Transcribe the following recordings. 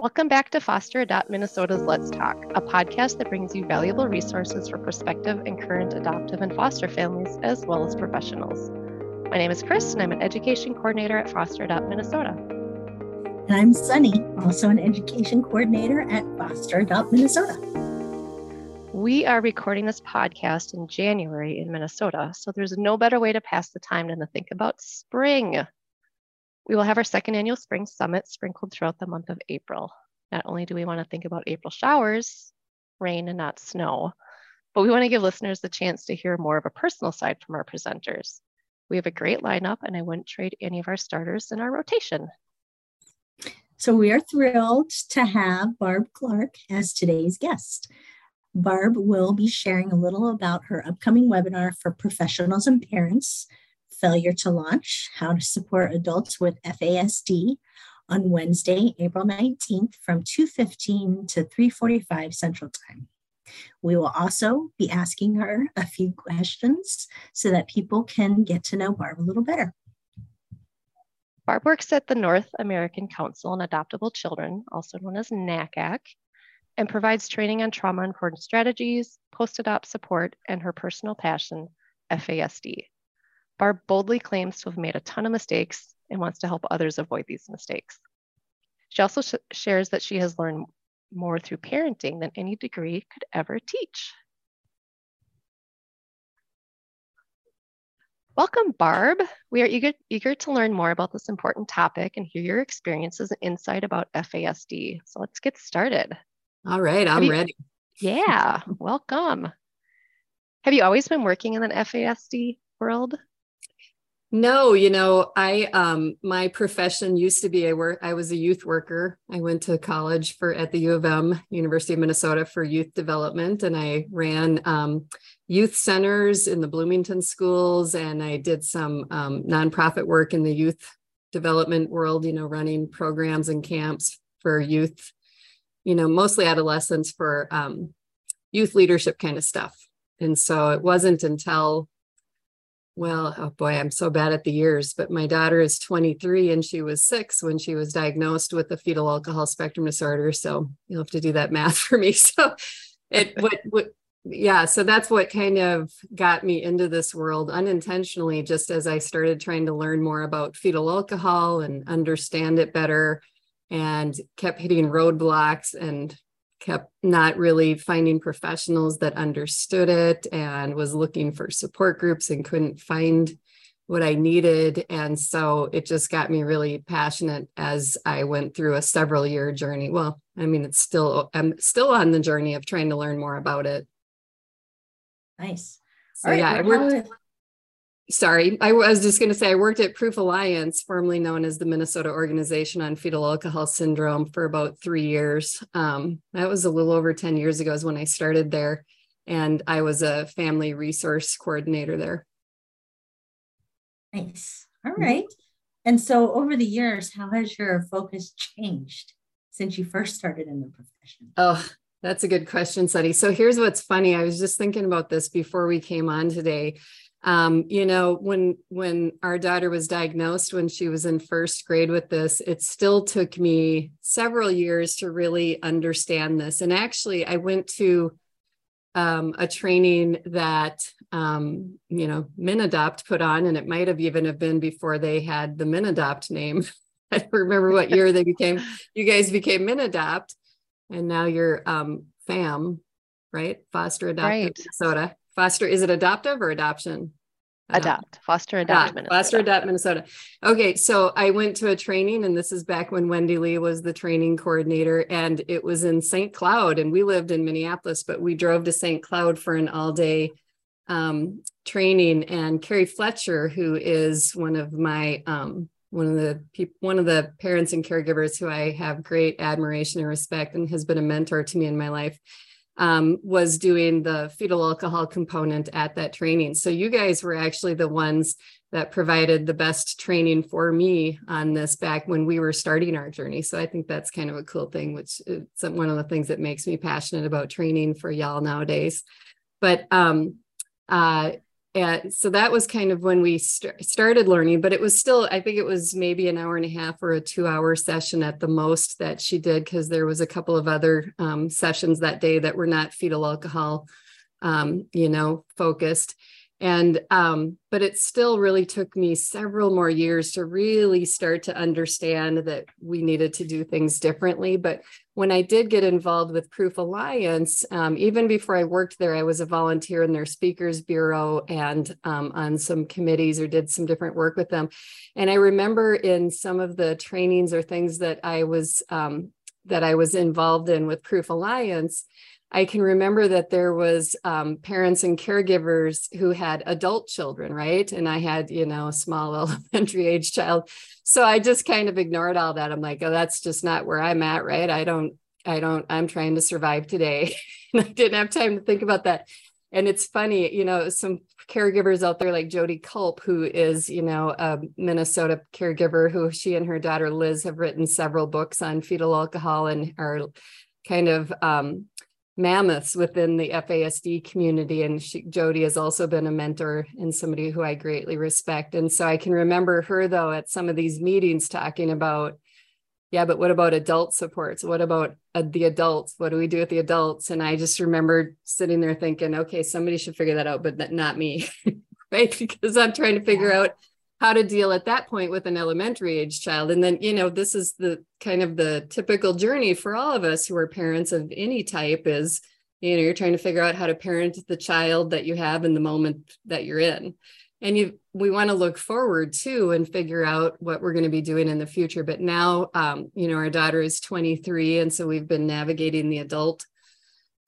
Welcome back to Foster Adopt Minnesota's Let's Talk, a podcast that brings you valuable resources for prospective and current adoptive and foster families, as well as professionals. My name is Chris, and I'm an education coordinator at Foster Adopt Minnesota. And I'm Sunny, also an education coordinator at Foster Adopt Minnesota. We are recording this podcast in January in Minnesota, so there's no better way to pass the time than to think about spring. We will have our second annual Spring Summit sprinkled throughout the month of April. Not only do we want to think about April showers, rain and not snow, but we want to give listeners the chance to hear more of a personal side from our presenters. We have a great lineup, and I wouldn't trade any of our starters in our rotation. So we are thrilled to have Barb Clark as today's guest. Barb will be sharing a little about her upcoming webinar for professionals and parents Failure to Launch How to Support Adults with FASD on Wednesday, April 19th from 2:15 to 3:45 Central Time. We will also be asking her a few questions so that people can get to know Barb a little better. Barb works at the North American Council on Adoptable Children, also known as NACAC, and provides training on trauma informed strategies, post adopt support, and her personal passion, FASD. Barb boldly claims to have made a ton of mistakes and wants to help others avoid these mistakes. She also sh shares that she has learned more through parenting than any degree could ever teach. Welcome, Barb. We are eager, eager to learn more about this important topic and hear your experiences and insight about FASD. So let's get started. All right, I'm you, ready. Yeah, welcome. Have you always been working in an FASD world? No, you know, I um my profession used to be I work I was a youth worker. I went to college for at the U of M, University of Minnesota for youth development and I ran um, youth centers in the Bloomington schools and I did some um, nonprofit work in the youth development world, you know, running programs and camps for youth, you know, mostly adolescents for um, youth leadership kind of stuff. And so it wasn't until well, oh boy, I'm so bad at the years, but my daughter is 23 and she was six when she was diagnosed with the fetal alcohol spectrum disorder. So you'll have to do that math for me. So it what what yeah, so that's what kind of got me into this world unintentionally, just as I started trying to learn more about fetal alcohol and understand it better and kept hitting roadblocks and kept not really finding professionals that understood it and was looking for support groups and couldn't find what I needed. And so it just got me really passionate as I went through a several year journey. Well, I mean, it's still, I'm still on the journey of trying to learn more about it. Nice. So, right, yeah, I worked, sorry, I was just going to say I worked at Proof Alliance, formerly known as the Minnesota Organization on Fetal Alcohol Syndrome, for about three years. Um, that was a little over 10 years ago, is when I started there. And I was a family resource coordinator there. Nice. All right. And so over the years, how has your focus changed since you first started in the profession? Oh, that's a good question, Sunny. So here's what's funny. I was just thinking about this before we came on today um, you know when when our daughter was diagnosed when she was in first grade with this it still took me several years to really understand this. And actually i went to um, a training that um, you know MinAdopt put on and it might have even have been before they had the MinAdopt name. I don't remember what year they became you guys became MinAdopt and now you're um, fam right? Foster adopt right. minnesota Foster, is it adoptive or adoption? Adopt, foster adopt, adopt foster adopt Minnesota. Okay, so I went to a training, and this is back when Wendy Lee was the training coordinator, and it was in St. Cloud, and we lived in Minneapolis, but we drove to St. Cloud for an all-day um, training. And Carrie Fletcher, who is one of my um, one of the people, one of the parents and caregivers who I have great admiration and respect, and has been a mentor to me in my life um, was doing the fetal alcohol component at that training. So you guys were actually the ones that provided the best training for me on this back when we were starting our journey. So I think that's kind of a cool thing, which is one of the things that makes me passionate about training for y'all nowadays. But um, uh, and so that was kind of when we st- started learning but it was still i think it was maybe an hour and a half or a two hour session at the most that she did because there was a couple of other um, sessions that day that were not fetal alcohol um, you know focused. And um, but it still really took me several more years to really start to understand that we needed to do things differently but when i did get involved with proof alliance um, even before i worked there i was a volunteer in their speakers bureau and um, on some committees or did some different work with them. And i remember in some of the trainings or things that i was um, that i was involved in with proof alliance I can remember that there was um, parents and caregivers who had adult children, right? And I had, you know, a small elementary age child. So I just kind of ignored all that. I'm like, oh, that's just not where I'm at, right? I don't, I don't, I'm trying to survive today. and I didn't have time to think about that. And it's funny, you know, some caregivers out there like Jodee Kulp, who is, you know, a Minnesota caregiver who she and her daughter Liz have written several books on fetal alcohol and are kind of um, mammoths within the FASD community. And she, Jodee has also been a mentor and somebody who I greatly respect. And so I can remember her, though, at some of these meetings talking about, yeah, but what about adult supports? What about uh, the adults? What do we do with the adults? And I just remember sitting there thinking, okay, somebody should figure that out, but not me, right? Because I'm trying to figure yeah. out how to deal at that point with an elementary age child. And then you know this is the kind of the typical journey for all of us who are parents of any type is you know you're trying to figure out how to parent the child that you have in the moment that you're in. And you we want to look forward too and figure out what we're going to be doing in the future. But now um, you know our daughter is 23 and so we've been navigating the adult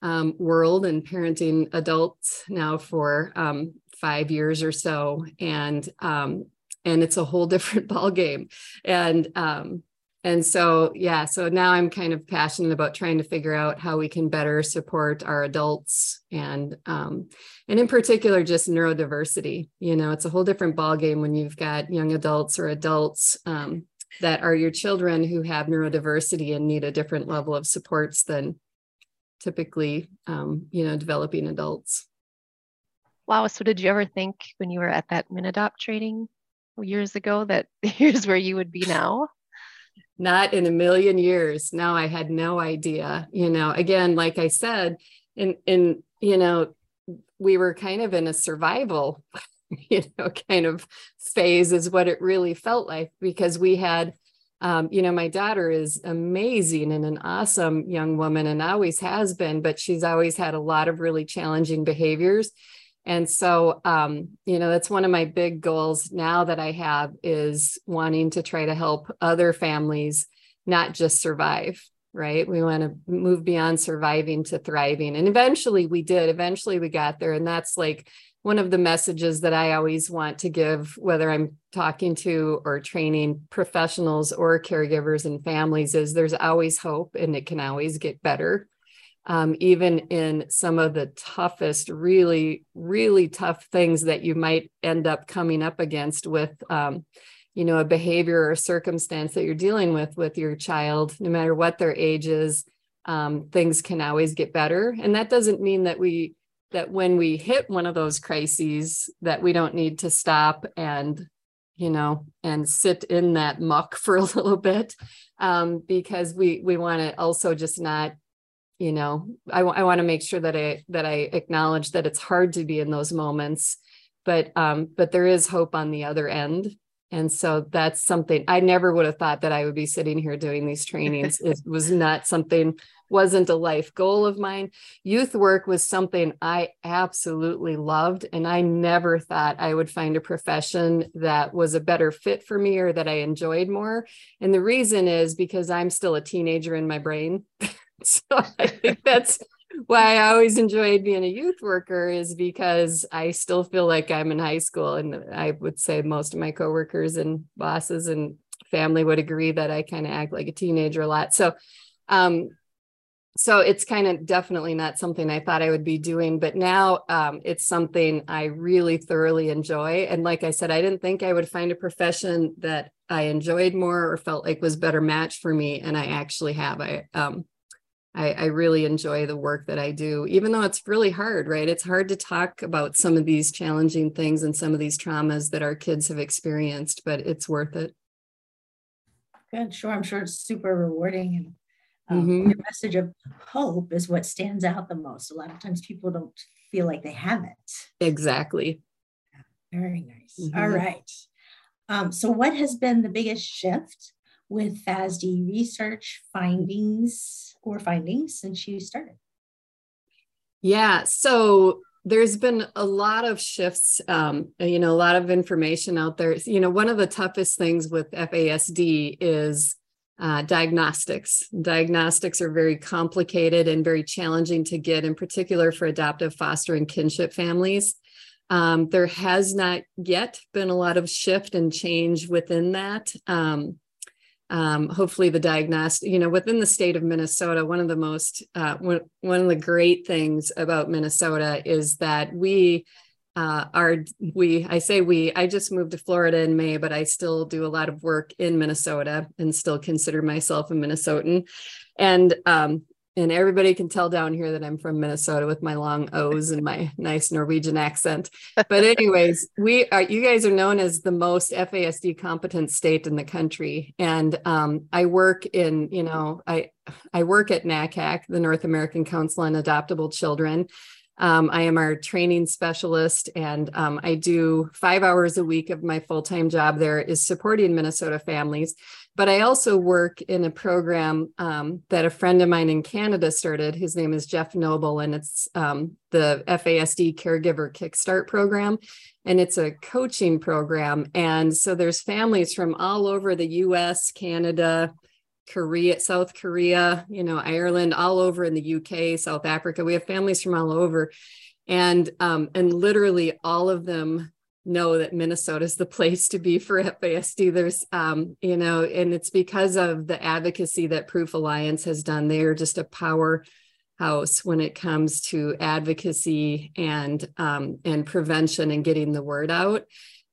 um, world and parenting adults now for um, five years or so. And um, and it's a whole different ball game and um and so yeah so now i'm kind of passionate about trying to figure out how we can better support our adults and um and in particular just neurodiversity. You know it's a whole different ball game when you've got young adults or adults um, that are your children who have neurodiversity and need a different level of supports than typically um, you know developing adults. Wow so did you ever think when you were at that MinAdopt training years ago that here's where you would be now? Not in a million years. No, I had no idea. You know, again, like I said, in in you know, we were kind of in a survival, you know, kind of phase is what it really felt like because we had um, you know, my daughter is amazing and an awesome young woman and always has been, but she's always had a lot of really challenging behaviors. And so, um, you know, that's one of my big goals now that I have is wanting to try to help other families not just survive, right? We want to move beyond surviving to thriving. And eventually we did. Eventually we got there. And that's like one of the messages that I always want to give, whether I'm talking to or training professionals or caregivers and families, is there's always hope and it can always get better um, even in some of the toughest, really, really tough things that you might end up coming up against with, um, you know, a behavior or circumstance that you're dealing with with your child, no matter what their age is, um, things can always get better. And that doesn't mean that we that when we hit one of those crises that we don't need to stop and you know and sit in that muck for a little bit um, because we we want to also just not you know I, w- I want to make sure that i that i acknowledge that it's hard to be in those moments but um but there is hope on the other end. And so that's something i never would have thought that i would be sitting here doing these trainings. It was not something wasn't a life goal of mine. Youth work was something i absolutely loved and i never thought i would find a profession that was a better fit for me or that i enjoyed more. And the reason is because i'm still a teenager in my brain so I think that's why I always enjoyed being a youth worker is because I still feel like I'm in high school. And I would say most of my coworkers and bosses and family would agree that I kind of act like a teenager a lot. So, um, so it's kind of definitely not something I thought I would be doing, but now um, it's something I really thoroughly enjoy. And like I said, I didn't think I would find a profession that I enjoyed more or felt like was better match for me, and I actually have. I um, I, I really enjoy the work that I do, even though it's really hard, right? It's hard to talk about some of these challenging things and some of these traumas that our kids have experienced, but it's worth it. Good, sure. I'm sure it's super rewarding. And um, mm-hmm. your message of hope is what stands out the most. A lot of times people don't feel like they have it. Exactly. Very nice. Mm-hmm. All right. Um, so, what has been the biggest shift with FASD research findings or findings since you started? Yeah. So, there's been a lot of shifts, um, you know, a lot of information out there. You know, one of the toughest things with FASD is uh, diagnostics. Diagnostics are very complicated and very challenging to get, in particular for adoptive, foster, and kinship families. Um, there has not yet been a lot of shift and change within that. Um, um, hopefully the diagnostic, you know, within the state of Minnesota, one of the most, uh, one, of the great things about Minnesota is that we uh, are, we, I say we, I just moved to Florida in May, but I still do a lot of work in Minnesota and still consider myself a Minnesotan. And um, and everybody can tell down here that I'm from Minnesota with my long O's and my nice Norwegian accent. But anyways, we are you guys are known as the most FASD competent state in the country, and um, I work in you know I I work at NACAC, the North American Council on Adoptable Children. Um, I am our training specialist, and um, I do five hours a week of my full time job there is supporting Minnesota families but I also work in a program um, that a friend of mine in Canada started. His name is Jeff Noble, and it's um, the FASD Caregiver Kickstart program. And it's a coaching program. And so there's families from all over the US, Canada, Korea, South Korea, you know, Ireland, all over in the UK, South Africa. We have families from all over. And um, and literally all of them know that Minnesota is the place to be for FASD. There's, um, you know, and it's because of the advocacy that Proof Alliance has done. They are just a powerhouse when it comes to advocacy and um, and prevention and getting the word out.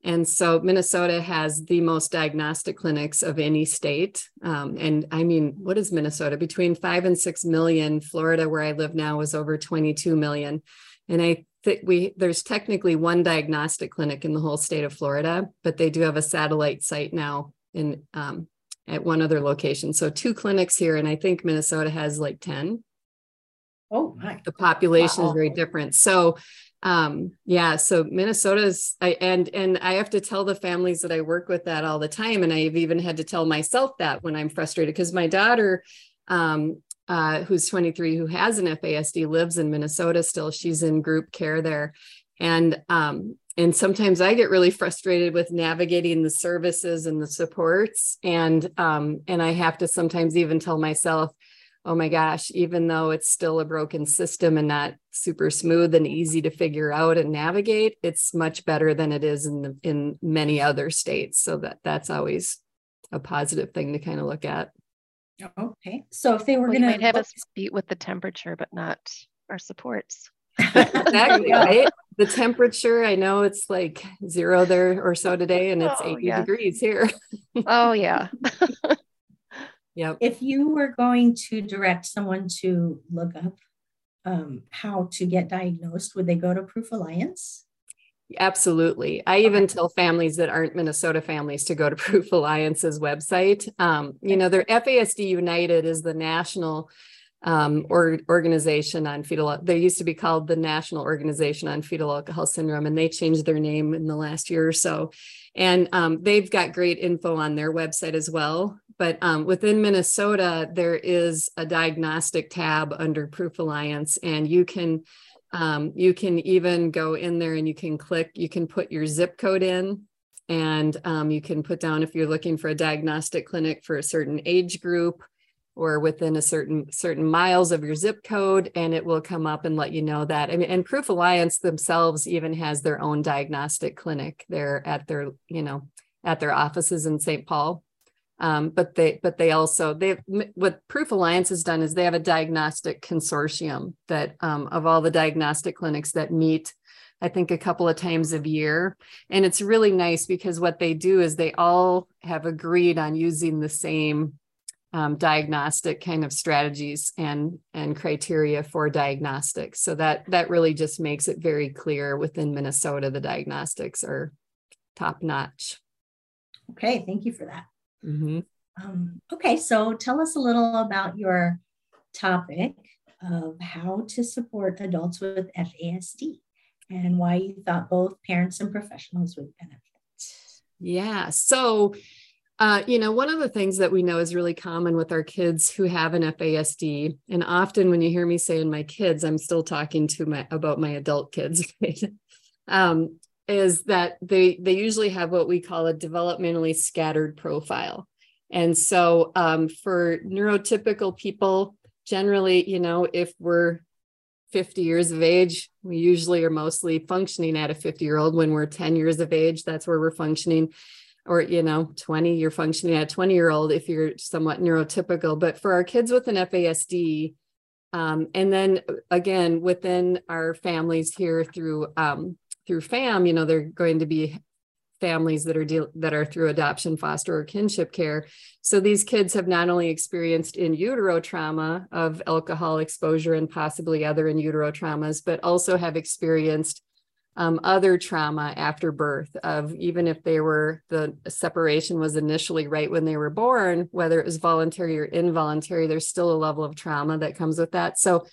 And so Minnesota has the most diagnostic clinics of any state. Um, and I mean, what is Minnesota? Between five and six million. Florida, where I live now, is over 22 million. And I think we there's technically one diagnostic clinic in the whole state of Florida, but they do have a satellite site now in um, at one other location. So two clinics here, and I think Minnesota has like 10. Oh my. The population wow. is very different. So um yeah so minnesota's i and and i have to tell the families that i work with that all the time and i've even had to tell myself that when i'm frustrated because my daughter um uh, who's 23, who has an FASD, lives in Minnesota still. She's in group care there. And um, and sometimes I get really frustrated with navigating the services and the supports. And um, and I have to sometimes even tell myself, oh my gosh, even though it's still a broken system and not super smooth and easy to figure out and navigate, it's much better than it is in the, in many other states. So that that's always a positive thing to kind of look at. Okay. So if they were well, going to might have us beat with the temperature, but not our supports. exactly right. The temperature, I know it's like zero there or so today, and it's oh, 80 yeah. degrees here. oh yeah. yep. If you were going to direct someone to look up um, how to get diagnosed, would they go to Proof Alliance? Absolutely. I even tell families that aren't Minnesota families to go to Proof Alliance's website. Um, you know, their FASD United is the national um, or organization on fetal. They used to be called the National Organization on Fetal Alcohol Syndrome, and they changed their name in the last year or so. And um, they've got great info on their website as well. But um, within Minnesota, there is a diagnostic tab under Proof Alliance, and you can um, you can even go in there and you can click, you can put your zip code in and um, you can put down if you're looking for a diagnostic clinic for a certain age group or within a certain certain miles of your zip code and it will come up and let you know that. I mean, and proof alliance themselves even has their own diagnostic clinic there at their you know at their offices in st paul um, but they but they also they what Proof Alliance has done is they have a diagnostic consortium that um, of all the diagnostic clinics that meet I think a couple of times a year. And it's really nice because what they do is they all have agreed on using the same um, diagnostic kind of strategies and and criteria for diagnostics. So that that really just makes it very clear within Minnesota the diagnostics are top notch. Okay, thank you for that. Mm-hmm. Um, okay, so tell us a little about your topic of how to support adults with FASD and why you thought both parents and professionals would benefit. Yeah, so uh, you know, one of the things that we know is really common with our kids who have an FASD, and often when you hear me saying my kids, I'm still talking to my about my adult kids. Um, is that they they usually have what we call a developmentally scattered profile, and so um, for neurotypical people, generally, you know, if we're 50 years of age, we usually are mostly functioning at a 50 year old. When we're 10 years of age, that's where we're functioning. Or you know 20 you're functioning at 20 year old if you're somewhat neurotypical. But for our kids with an fasd um, and then again within our families here through um, through fam you know they're going to be families that are deal that are through adoption foster or kinship care. So these kids have not only experienced in utero trauma of alcohol exposure and possibly other in utero traumas but also have experienced um, other trauma after birth of even if they were the separation was initially right when they were born whether it was voluntary or involuntary there's still a level of trauma that comes with that. So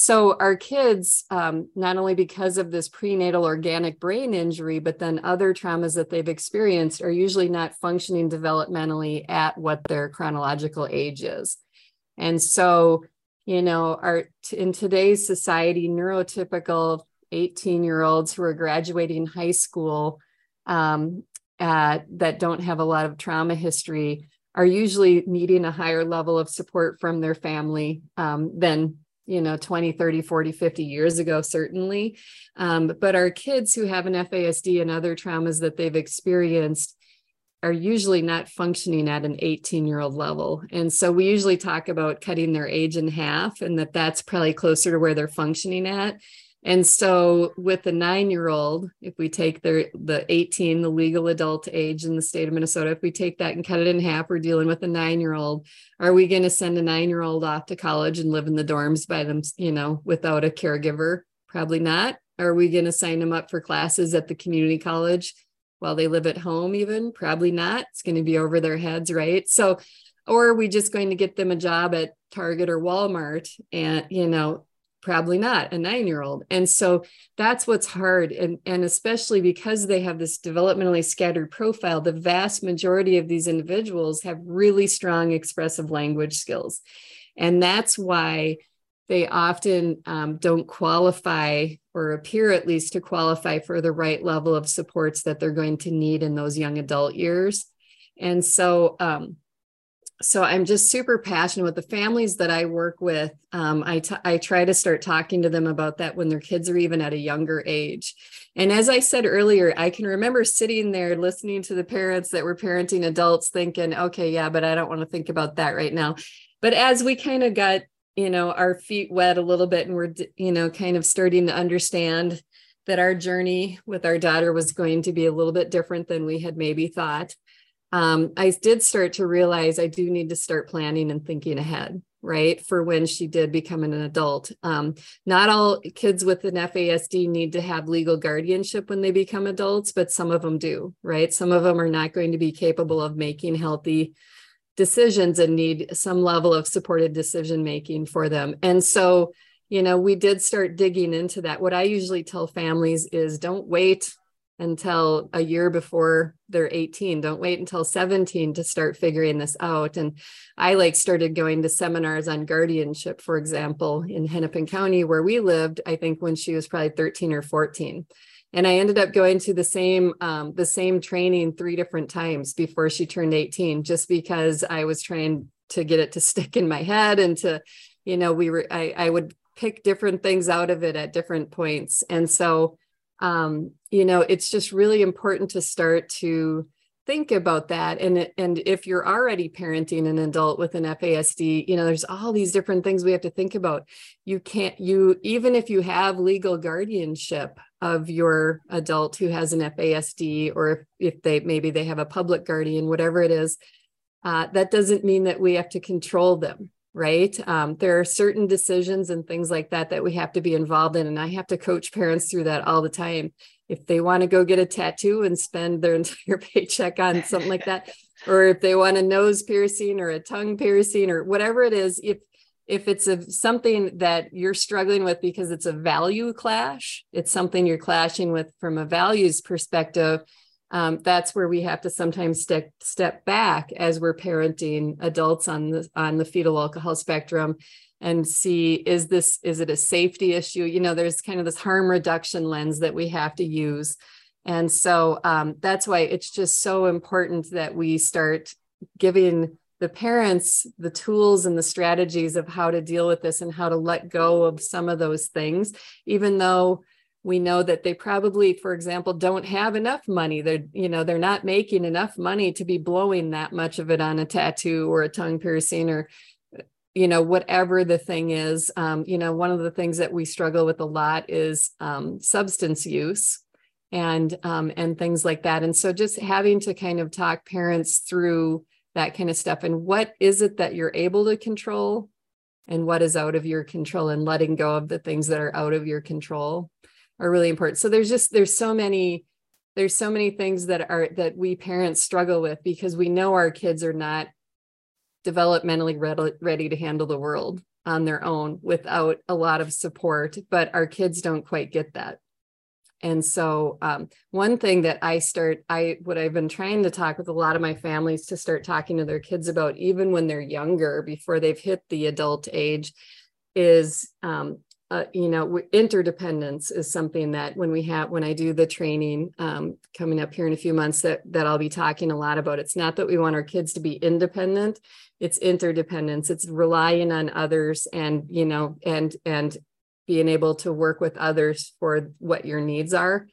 so our kids um, not only because of this prenatal organic brain injury but then other traumas that they've experienced are usually not functioning developmentally at what their chronological age is. And so you know our in today's society neurotypical 18 year olds who are graduating high school um, at, that don't have a lot of trauma history are usually needing a higher level of support from their family um, than you know 20 30 40 50 years ago certainly. Um, but our kids who have an fasd and other traumas that they've experienced are usually not functioning at an 18 year old level. And so we usually talk about cutting their age in half and that that's probably closer to where they're functioning at and so with the nine-year-old, if we take their the 18, the legal adult age in the state of Minnesota, if we take that and cut it in half, we're dealing with a nine-year-old. Are we going to send a nine-year-old off to college and live in the dorms by them, you know, without a caregiver? Probably not. Are we going to sign them up for classes at the community college while they live at home, even? Probably not. It's going to be over their heads, right? So, or are we just going to get them a job at Target or Walmart and, you know, probably not a nine year old and so that's what's hard. And, and especially because they have this developmentally scattered profile the vast majority of these individuals have really strong expressive language skills. And that's why they often um, don't qualify or appear at least to qualify for the right level of supports that they're going to need in those young adult years. And so um, so I'm just super passionate with the families that I work with. Um, I, t- I try to start talking to them about that when their kids are even at a younger age. And as I said earlier, I can remember sitting there listening to the parents that were parenting adults thinking, okay, yeah, but I don't want to think about that right now. But as we kind of got, you know, our feet wet a little bit and we're, you know, kind of starting to understand that our journey with our daughter was going to be a little bit different than we had maybe thought um, I did start to realize I do need to start planning and thinking ahead, right? For when she did become an adult. Um, not all kids with an FASD need to have legal guardianship when they become adults, but some of them do, right? Some of them are not going to be capable of making healthy decisions and need some level of supported decision making for them. And so, you know, we did start digging into that. What I usually tell families is don't wait until a year before they're 18 don't wait until 17 to start figuring this out. And i like started going to seminars on guardianship for example in hennepin county where we lived i think when she was probably 13 or 14 and i ended up going to the same um, the same training three different times before she turned 18 just because i was trying to get it to stick in my head and to you know we were i, I would pick different things out of it at different points. And so um, you know it's just really important to start to think about that. And and if you're already parenting an adult with an FASD you know there's all these different things we have to think about. You can't you even if you have legal guardianship of your adult who has an FASD or if, if they maybe they have a public guardian whatever it is uh, that doesn't mean that we have to control them right? Um, there are certain decisions and things like that that we have to be involved in and i have to coach parents through that all the time if they want to go get a tattoo and spend their entire paycheck on something like that or if they want a nose piercing or a tongue piercing or whatever it is if if it's a something that you're struggling with because it's a value clash it's something you're clashing with from a values perspective um, that's where we have to sometimes step step back as we're parenting adults on the on the fetal alcohol spectrum and see is this is it a safety issue? You know there's kind of this harm reduction lens that we have to use. And so um, that's why it's just so important that we start giving the parents the tools and the strategies of how to deal with this and how to let go of some of those things even though we know that they probably for example don't have enough money. They're you know they're not making enough money to be blowing that much of it on a tattoo or a tongue piercing or you know whatever the thing is um, you know one of the things that we struggle with a lot is um, substance use and um, and things like that. And so just having to kind of talk parents through that kind of stuff and what is it that you're able to control and what is out of your control and letting go of the things that are out of your control are really important. So there's just there's so many there's so many things that are that we parents struggle with because we know our kids are not developmentally ready, to handle the world on their own without a lot of support but our kids don't quite get that and so um, one thing that i start i what i've been trying to talk with a lot of my families to start talking to their kids about even when they're younger before they've hit the adult age is um, uh, you know, interdependence is something that when we have when I do the training um, coming up here in a few months that that I'll be talking a lot about. It's not that we want our kids to be independent; it's interdependence. It's relying on others, and you know, and and being able to work with others for what your needs are.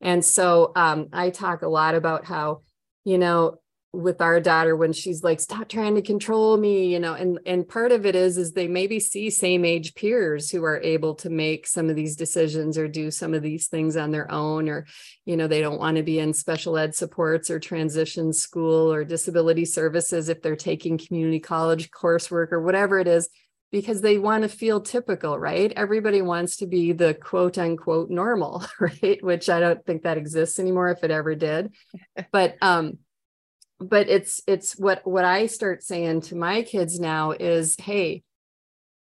And so um, I talk a lot about how you know with our daughter when she's like stop trying to control me you know and and part of it is is they maybe see same age peers who are able to make some of these decisions or do some of these things on their own or you know they don't want to be in special ed supports or transition school or disability services if they're taking community college coursework or whatever it is because they want to feel typical, right? Everybody wants to be the quote unquote normal, right? Which I don't think that exists anymore if it ever did. But um but it's it's what what i start saying to my kids now is hey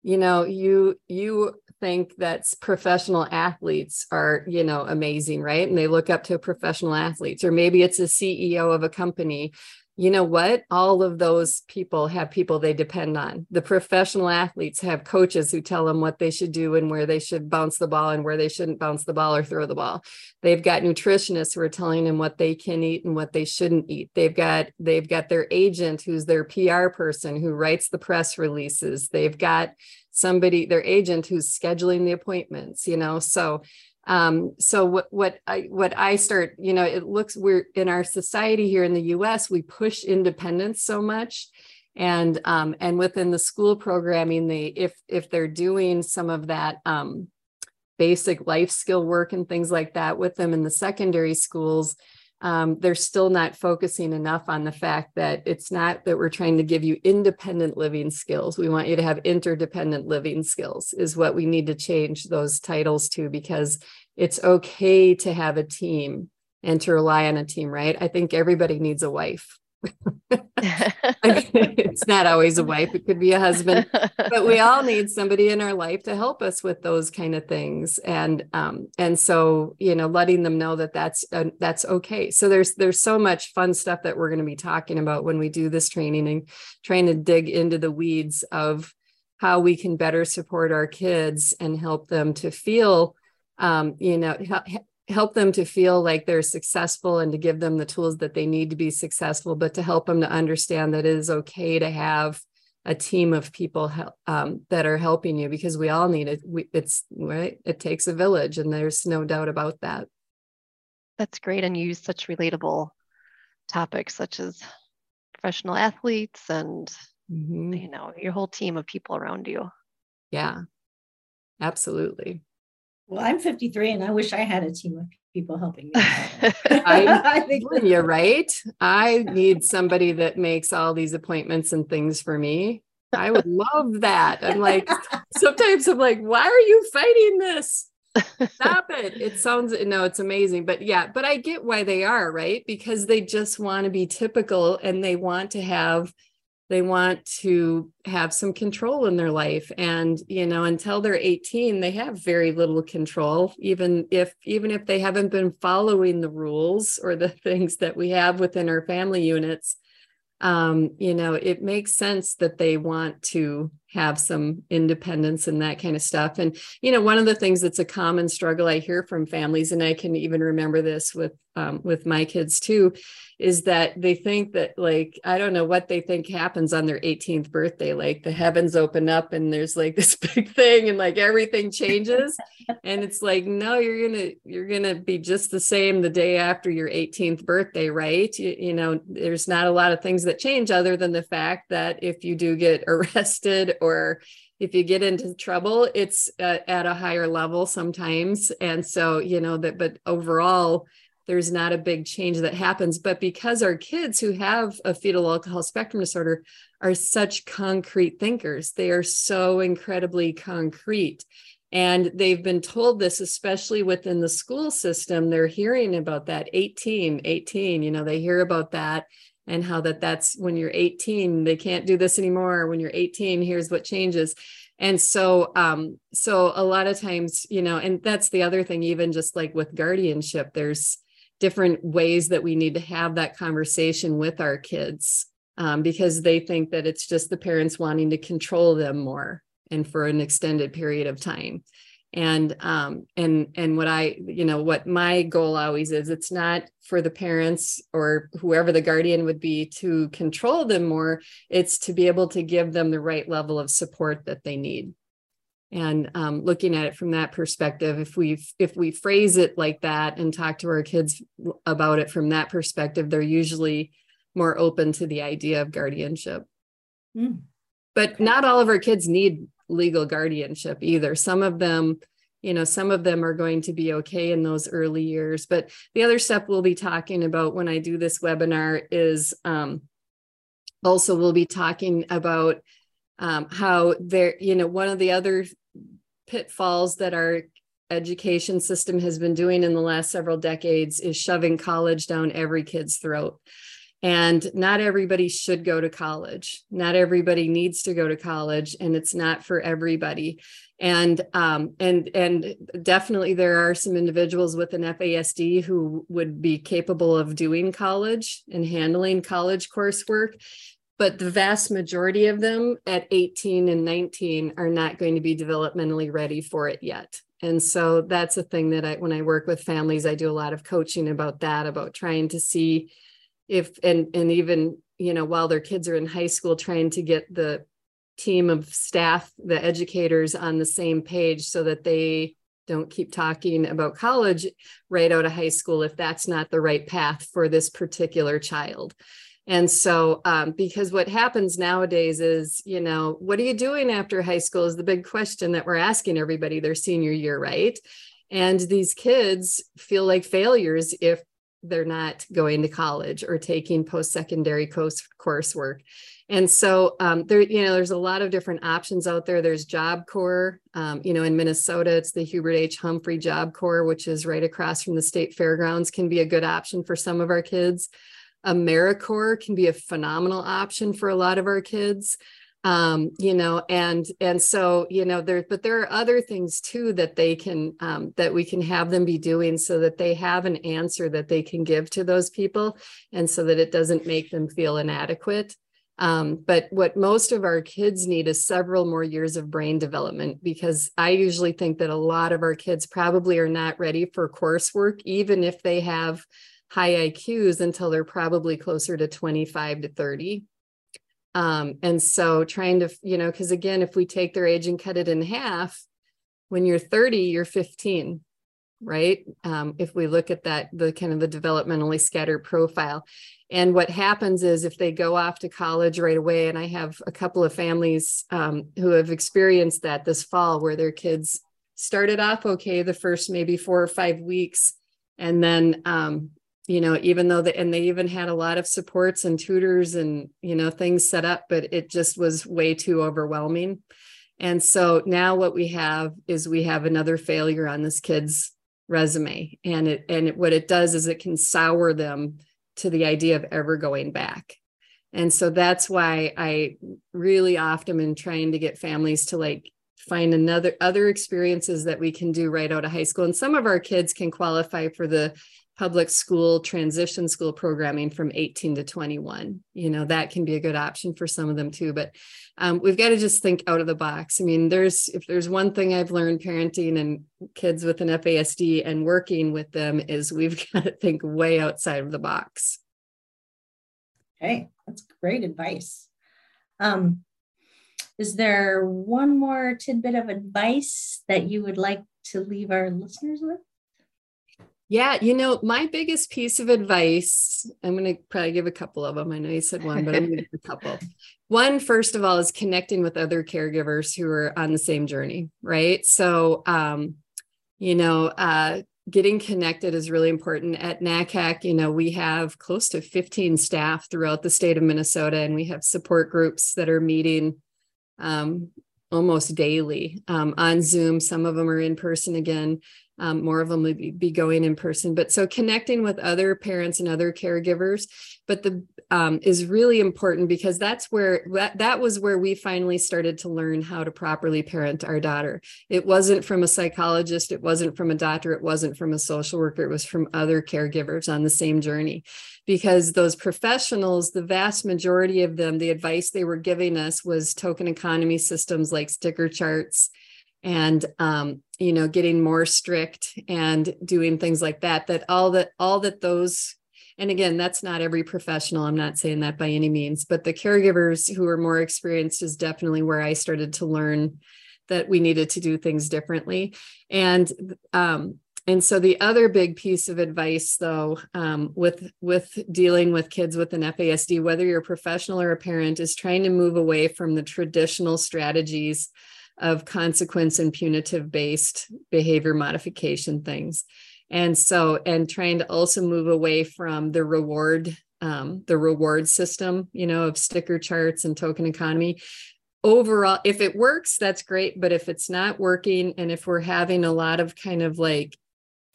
you know you you think that professional athletes are you know amazing right? And they look up to professional athletes or maybe it's a ceo of a company you know what? All of those people have people they depend on. The professional athletes have coaches who tell them what they should do and where they should bounce the ball and where they shouldn't bounce the ball or throw the ball. They've got nutritionists who are telling them what they can eat and what they shouldn't eat. They've got they've got their agent who's their PR person who writes the press releases. They've got somebody their agent who's scheduling the appointments, you know. So um, so what what I what I start, you know, it looks we're in our society here in the U.S. We push independence so much, and um, and within the school programming, they if if they're doing some of that um, basic life skill work and things like that with them in the secondary schools, um, they're still not focusing enough on the fact that it's not that we're trying to give you independent living skills. We want you to have interdependent living skills, is what we need to change those titles to because it's okay to have a team and to rely on a team, right? I think everybody needs a wife. it's not always a wife, it could be a husband, but we all need somebody in our life to help us with those kind of things. And um, and so you know, letting them know that that's uh, that's okay. So there's there's so much fun stuff that we're going to be talking about when we do this training and trying to dig into the weeds of how we can better support our kids and help them to feel um, you know help them to feel like they're successful and to give them the tools that they need to be successful, but to help them to understand that it is okay to have a team of people um, that are helping you because we all need it. We, it's right. It takes a village, and there's no doubt about that. That's great, and you use such relatable topics such as professional athletes and mm-hmm. you know your whole team of people around you. Yeah, absolutely. Well, I'm 53 and I wish I had a team of people helping me. I, I think you're right. I need somebody that makes all these appointments and things for me. I would love that. I'm like, sometimes I'm like, why are you fighting this? Stop it. It sounds, no, it's amazing. But yeah, but I get why they are, right? Because they just want to be typical and they want to have they want to have some control in their life. And you know until they're 18 they have very little control even if even if they haven't been following the rules or the things that we have within our family units. Um, you know, it makes sense that they want to have some independence and that kind of stuff. And, you know, one of the things that's a common struggle I hear from families, and I can even remember this with um, with my kids too, is that they think that like I don't know what they think happens on their 18th birthday. Like the heavens open up and there's like this big thing and like everything changes. and it's like, no, you're gonna you're gonna be just the same the day after your 18th birthday, right? You, you know, there's not a lot of things that change other than the fact that if you do get arrested or if you get into trouble it's uh, at a higher level sometimes. And so you know that but overall there's not a big change that happens. But because our kids who have a fetal alcohol spectrum disorder are such concrete thinkers they are so incredibly concrete. And they've been told this especially within the school system they're hearing about that. 18 18 you know they hear about that and how that that's when you're 18 they can't do this anymore. When you're 18 here's what changes. And so um so a lot of times you know and that's the other thing even just like with guardianship there's different ways that we need to have that conversation with our kids um, because they think that it's just the parents wanting to control them more and for an extended period of time and um and and what i you know what my goal always is it's not for the parents or whoever the guardian would be to control them more. It's to be able to give them the right level of support that they need. And um, looking at it from that perspective if we if we phrase it like that and talk to our kids about it from that perspective they're usually more open to the idea of guardianship. Mm. but not all of our kids need legal guardianship either. Some of them, you know, some of them are going to be okay in those early years. But the other step we'll be talking about when I do this webinar is um, also we'll be talking about um, how there, you know, one of the other pitfalls that our education system has been doing in the last several decades is shoving college down every kid's throat. And not everybody should go to college. Not everybody needs to go to college, and it's not for everybody. And um, and and definitely there are some individuals with an FASD who would be capable of doing college and handling college coursework. But the vast majority of them at 18 and 19 are not going to be developmentally ready for it yet. And so that's a thing that I, when I work with families, I do a lot of coaching about that, about trying to see if and and even you know while their kids are in high school trying to get the team of staff the educators on the same page so that they don't keep talking about college right out of high school if that's not the right path for this particular child. And so um, because what happens nowadays is you know what are you doing after high school is the big question that we're asking everybody their senior year right? And these kids feel like failures if they're not going to college or taking post-secondary course coursework. And so um, there, you know, there's a lot of different options out there. There's Job Corps, um, you know, in Minnesota, it's the Hubert H. Humphrey Job Corps, which is right across from the state fairgrounds, can be a good option for some of our kids. AmeriCorps can be a phenomenal option for a lot of our kids um you know and and so you know there but there are other things too that they can um, that we can have them be doing so that they have an answer that they can give to those people and so that it doesn't make them feel inadequate um, but what most of our kids need is several more years of brain development because I usually think that a lot of our kids probably are not ready for coursework, even if they have high IQs until they're probably closer to 25 to 30. Um, and so trying to, you know, because again, if we take their age and cut it in half, when you're 30, you're 15, right? Um, if we look at that, the kind of the developmentally scattered profile. And what happens is if they go off to college right away, and I have a couple of families um, who have experienced that this fall where their kids started off okay the first maybe four or five weeks And then, um, you know, even though they, and they even had a lot of supports and tutors and, you know, things set up, but it just was way too overwhelming. And so now what we have is we have another failure on this kid's resume. And it, and it, what it does is it can sour them to the idea of ever going back. And so that's why I really often am trying to get families to like find another other experiences that we can do right out of high school. And some of our kids can qualify for the public school transition school programming from 18 to 21 you know that can be a good option for some of them too but um, we've got to just think out of the box. I mean there's if there's one thing i've learned parenting and kids with an fasd and working with them is we've got to think way outside of the box. Okay that's great advice. Um, is there one more tidbit of advice that you would like to leave our listeners with yeah, you know, my biggest piece of advice, I'm going to probably give a couple of them. I know you said one, but I'm going to give a couple. One, first of all, is connecting with other caregivers who are on the same journey, right? So, um, you know, uh, getting connected is really important. At NACAC, you know, we have close to 15 staff throughout the state of Minnesota, and we have support groups that are meeting um, almost daily um, on Zoom. Some of them are in person again um, more of them will be going in person. But so connecting with other parents and other caregivers but the um, is really important because that's where that, that was where we finally started to learn how to properly parent our daughter. It wasn't from a psychologist it wasn't from a doctor it wasn't from a social worker it was from other caregivers on the same journey. Because those professionals the vast majority of them the advice they were giving us was token economy systems like sticker charts and um, you know getting more strict and doing things like that that all that all that those and again that's not every professional i'm not saying that by any means but the caregivers who are more experienced is definitely where i started to learn that we needed to do things differently. And um, and so the other big piece of advice though um, with with dealing with kids with an fasd whether you're a professional or a parent is trying to move away from the traditional strategies of consequence and punitive based behavior modification things. And so and trying to also move away from the reward um, the reward system you know of sticker charts and token economy. Overall if it works that's great. But if it's not working and if we're having a lot of kind of like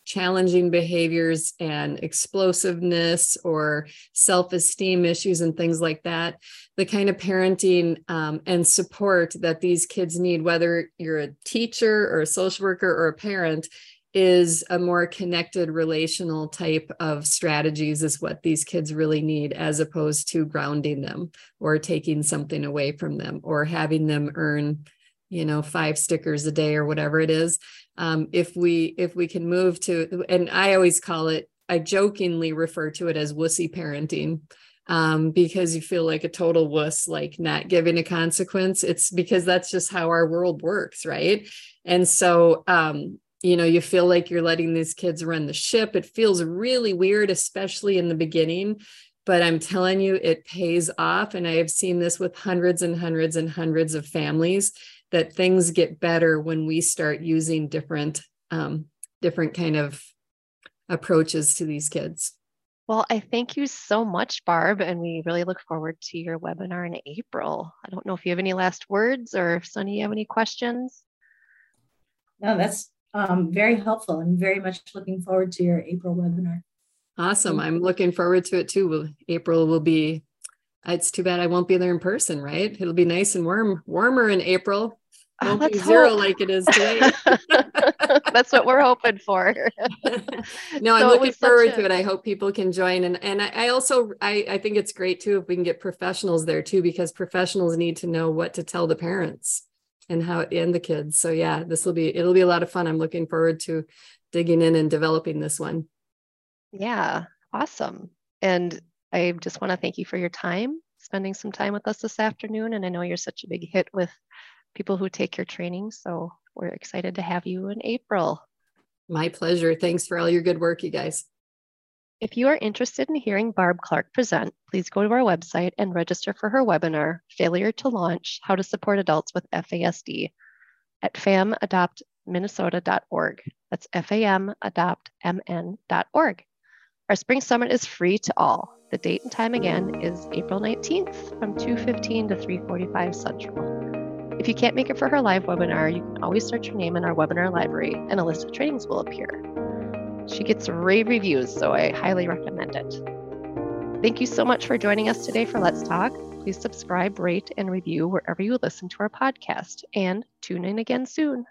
challenging behaviors and explosiveness or self esteem issues and things like that. The kind of parenting um, and support that these kids need, whether you're a teacher or a social worker or a parent, is a more connected relational type of strategies is what these kids really need as opposed to grounding them or taking something away from them or having them earn you know five stickers a day or whatever it is um, if we if we can move to and i always call it i jokingly refer to it as wussy parenting. Um, because you feel like a total wuss like not giving a consequence. It's because that's just how our world works right? And so um, you know you feel like you're letting these kids run the ship. It feels really weird especially in the beginning but I'm telling you, it pays off. And I have seen this with hundreds and hundreds and hundreds of families that things get better when we start using different um, different kind of approaches to these kids. Well, I thank you so much, Barb, and we really look forward to your webinar in April. I don't know if you have any last words or if Sunny, you have any questions? No, that's um, very helpful. I'm very much looking forward to your April webinar. Awesome. I'm looking forward to it too. April will be, it's too bad I won't be there in person, right? It'll be nice and warm, warmer in April. Ah, Won't be zero hope. like it is today. That's what we're hoping for. no, I'm looking forward a... to it. I hope people can join. And and I, I also I, I think it's great too if we can get professionals there too, because professionals need to know what to tell the parents and how and the kids. So yeah, this will be it'll be a lot of fun. I'm looking forward to digging in and developing this one. Yeah, awesome. And I just want to thank you for your time, spending some time with us this afternoon. And I know you're such a big hit with people who take your training. So we're excited to have you in April. My pleasure. Thanks for all your good work, you guys. If you are interested in hearing Barb Clark present, please go to our website and register for her webinar, Failure to Launch How to Support Adults with FASD, at famadoptminnesota.org. That's famadoptmn.org. Our spring summit is free to all. The date and time again is April 19th from 2.15 to 3.45 Central. If you can't make it for her live webinar, you can always search her name in our webinar library and a list of trainings will appear. She gets rave reviews, so I highly recommend it. Thank you so much for joining us today for Let's Talk. Please subscribe, rate, and review wherever you listen to our podcast, and tune in again soon.